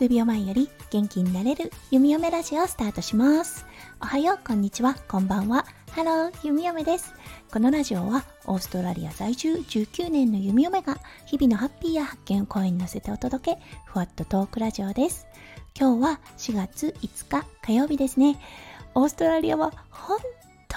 数秒前より元気になれる弓嫁ラジオをスタートします。おはよう、こんにちは、こんばんは。 Hello、弓嫁です。このラジオはオーストラリア在住19年の弓嫁が日々のハッピーや発見を声に乗せてお届け、ふわっとトークラジオです。今日は4月5日火曜日ですね。オーストラリアは本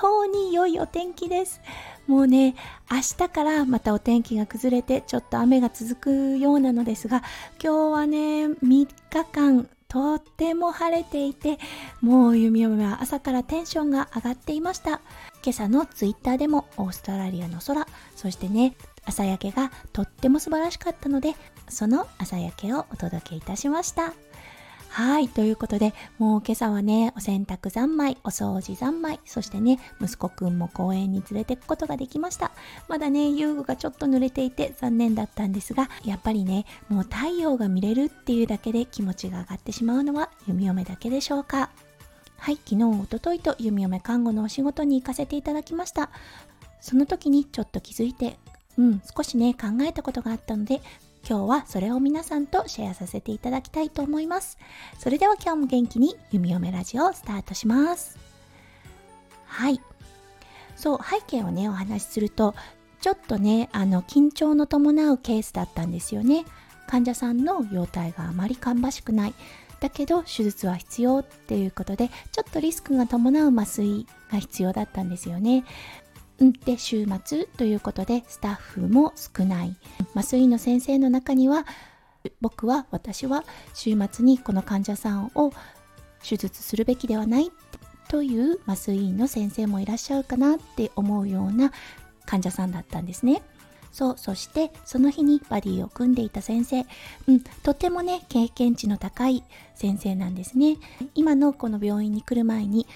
当に良いお天気です。もうね、明日からまたお天気が崩れてちょっと雨が続くようなのですが、今日はね、3日間とっても晴れていて、もう弓嫁は朝からテンションが上がっていました。今朝のツイッターでもオーストラリアの空、そしてね、朝焼けがとっても素晴らしかったので、その朝焼けをお届けいたしました。はい。ということで、もう今朝はね、お洗濯三昧、お掃除三昧、そしてね、息子くんも公園に連れてくことができました。まだね、遊具がちょっと濡れていて残念だったんですが、やっぱりね、もう太陽が見れるっていうだけで気持ちが上がってしまうのは弓嫁だけでしょうか。はい、昨日、おとといと弓嫁看護のお仕事に行かせていただきました。その時にちょっと気づいて、うん、少しね、考えたことがあったので、今日はそれを皆さんとシェアさせていただきたいと思います。それでは今日も元気に弓嫁ラジオをスタートします。はい。そう、背景をね、お話しすると、ちょっとね、あの、緊張の伴うケースだったんですよね。患者さんの容態があまり芳しくない。だけど手術は必要っていうことでちょっとリスクが伴う麻酔が必要だったんですよね。うん、で週末ということでスタッフも少ない麻酔の先生の中には僕は私は週末にこの患者さんを手術するべきではないという麻酔の先生もいらっしゃるかなって思うような患者さんだったんですね。そう、そしてその日にバディを組んでいた先生、うん、とてもね、経験値の高い先生なんですね。今のこの病院に来る前に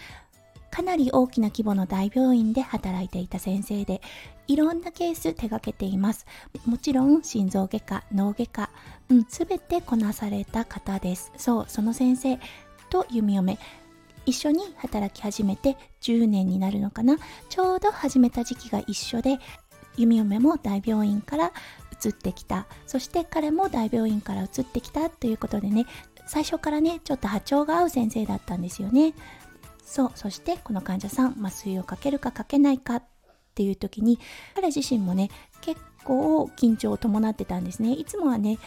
かなり大きな規模の大病院で働いていた先生でいろんなケース手掛けています。もちろん心臓外科脳外科、うん、全てこなされた方です。そうその先生と弓嫁一緒に働き始めて10年になるのかな。ちょうど始めた時期が一緒で弓嫁も大病院から移ってきた。そして彼も大病院から移ってきたということでね最初からねちょっと波長が合う先生だったんですよね。そうそしてこの患者さん麻酔をかけるかかけないかっていう時に彼自身もね結構緊張を伴ってたんですね。いつもはね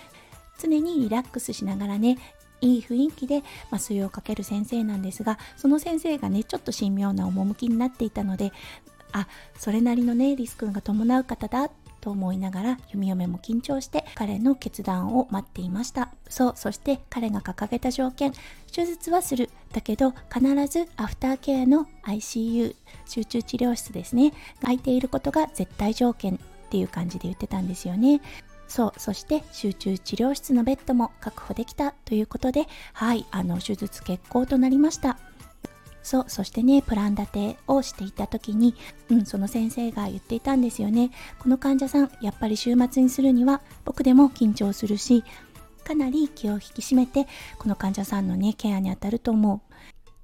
常にリラックスしながらねいい雰囲気で麻酔をかける先生なんですがその先生がねちょっと神妙な趣になっていたのであそれなりのねリスクが伴う方だっと思いながら弓嫁も緊張して彼の決断を待っていました。そうそして彼が掲げた条件手術はする。だけど必ずアフターケアの ICU 集中治療室ですね空いていることが絶対条件っていう感じで言ってたんですよね。そうそして集中治療室のベッドも確保できたということではいあの手術決行となりました。そうそしてねプラン立てをしていた時に、うん、その先生が言っていたんですよね。この患者さんやっぱり週末にするには僕でも緊張するしかなり気を引き締めてこの患者さんのねケアに当たると思う。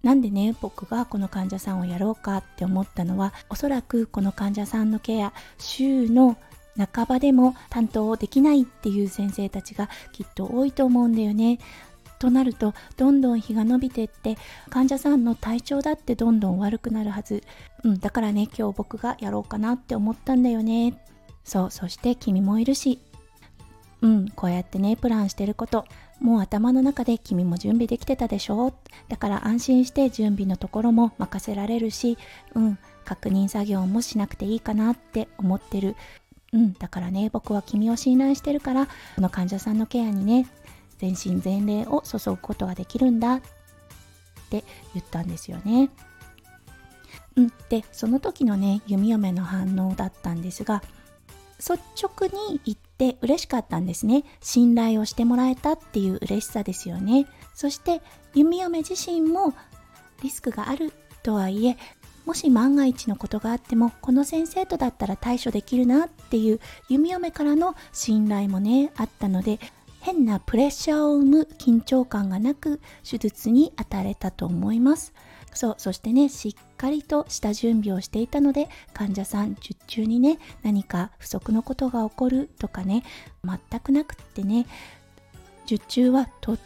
なんでね僕がこの患者さんをやろうかって思ったのはおそらくこの患者さんのケア週の半ばでも担当できないっていう先生たちがきっと多いと思うんだよね。となるとどんどん日が伸びてって患者さんの体調だってどんどん悪くなるはず、うん、だからね今日僕がやろうかなって思ったんだよね。そうそして君もいるし。うんこうやってねプランしてること。もう頭の中で君も準備できてたでしょ。だから安心して準備のところも任せられるし。うん確認作業もしなくていいかなって思ってる。うん、だからね僕は君を信頼してるからこの患者さんのケアにね全身全霊を注ぐことができるんだ。って言ったんですよね。うん、でその時のね弓嫁の反応だったんですが率直に言って嬉しかったんですね。信頼をしてもらえたっていう嬉しさですよね。そして弓嫁自身もリスクがあるとはいえもし万が一のことがあってもこの先生とだったら対処できるなっていう弓嫁からの信頼もねあったので変なプレッシャーを生む緊張感がなく手術に当たれたと思います。そうそしてねしっかりとした準備をしていたので患者さん術中にね何か不足のことが起こるとかね全くなくってね術中はとっ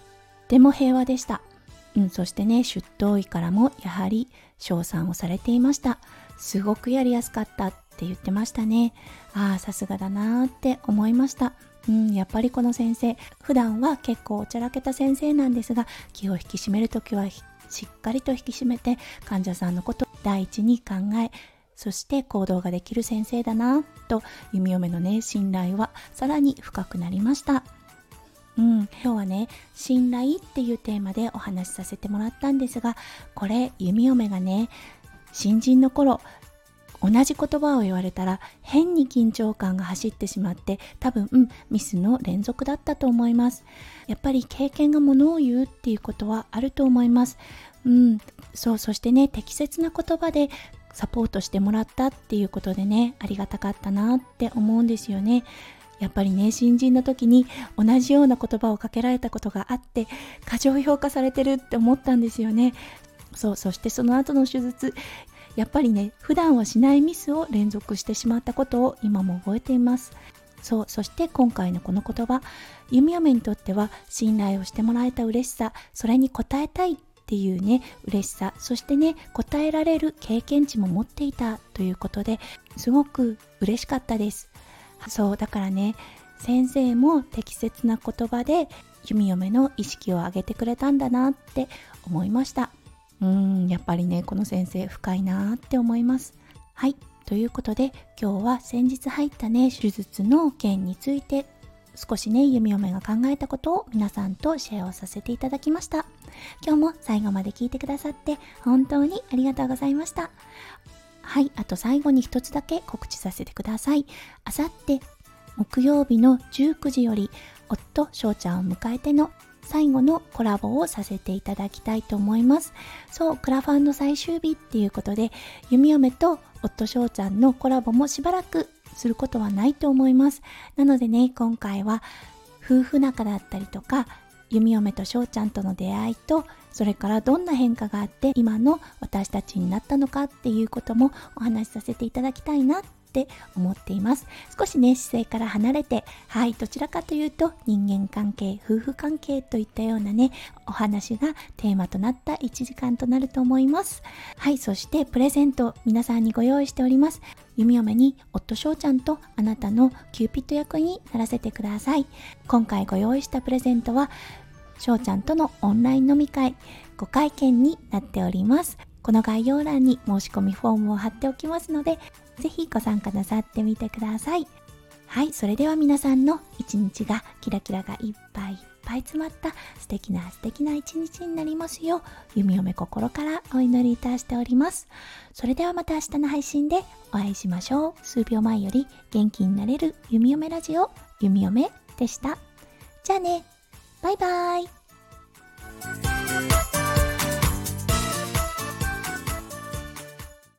ても平和でした。うん、そしてね出頭医からもやはり称賛をされていました。すごくやりやすかったって言ってましたね。ああさすがだなーって思いました。うん、やっぱりこの先生普段は結構おちゃらけた先生なんですが気を引き締める時はしっかりと引き締めて患者さんのことを第一に考えそして行動ができる先生だなと弓嫁のね信頼はさらに深くなりました。うん、今日はね信頼っていうテーマでお話しさせてもらったんですがこれ弓嫁がね新人の頃同じ言葉を言われたら変に緊張感が走ってしまって多分、うん、ミスの連続だったと思います。やっぱり経験がものを言うっていうことはあると思います。うんそうそしてね適切な言葉でサポートしてもらったっていうことでねありがたかったなって思うんですよね。やっぱりね新人の時に同じような言葉をかけられたことがあって過剰評価されてるって思ったんですよね。そうそしてその後の手術やっぱりね普段はしないミスを連続してしまったことを今も覚えています。そうそして今回のこの言葉弓嫁にとっては信頼をしてもらえた嬉しさそれに応えたいっていうね嬉しさそしてね応えられる経験値も持っていたということですごく嬉しかったです。そうだからね先生も適切な言葉で弓嫁の意識を上げてくれたんだなって思いました。うんやっぱりねこの先生深いなって思います。はい。ということで今日は先日入ったね手術の件について少しね弓嫁が考えたことを皆さんとシェアをさせていただきました。今日も最後まで聞いてくださって本当にありがとうございました。はい、あと最後に一つだけ告知させてください。あさって木曜日の19時より夫翔ちゃんを迎えての最後のコラボをさせていただきたいと思います。そう、クラファンの最終日っていうことで、弓嫁と夫翔ちゃんのコラボもしばらくすることはないと思います。なのでね、今回は夫婦仲だったりとか、弓嫁と翔ちゃんとの出会いとそれからどんな変化があって今の私たちになったのかっていうこともお話しさせていただきたいなって思っています少しね姿勢から離れてはいどちらかというと人間関係夫婦関係といったようなねお話がテーマとなった1時間となると思います。はいそしてプレゼント皆さんにご用意しております。弓嫁に夫翔ちゃんとあなたのキューピッド役にならせてください。今回ご用意したプレゼントは翔ちゃんとのオンライン飲み会ご会見になっております。この概要欄に申し込みフォームを貼っておきますのでぜひご参加なさってみてください。はいそれでは皆さんの一日がキラキラがいっぱいいっぱい詰まった素敵な素敵な一日になりますよう弓嫁心からお祈りいたしております。それではまた明日の配信でお会いしましょう。数秒前より元気になれる弓嫁ラジオ弓嫁でした。じゃあね。バイバイ。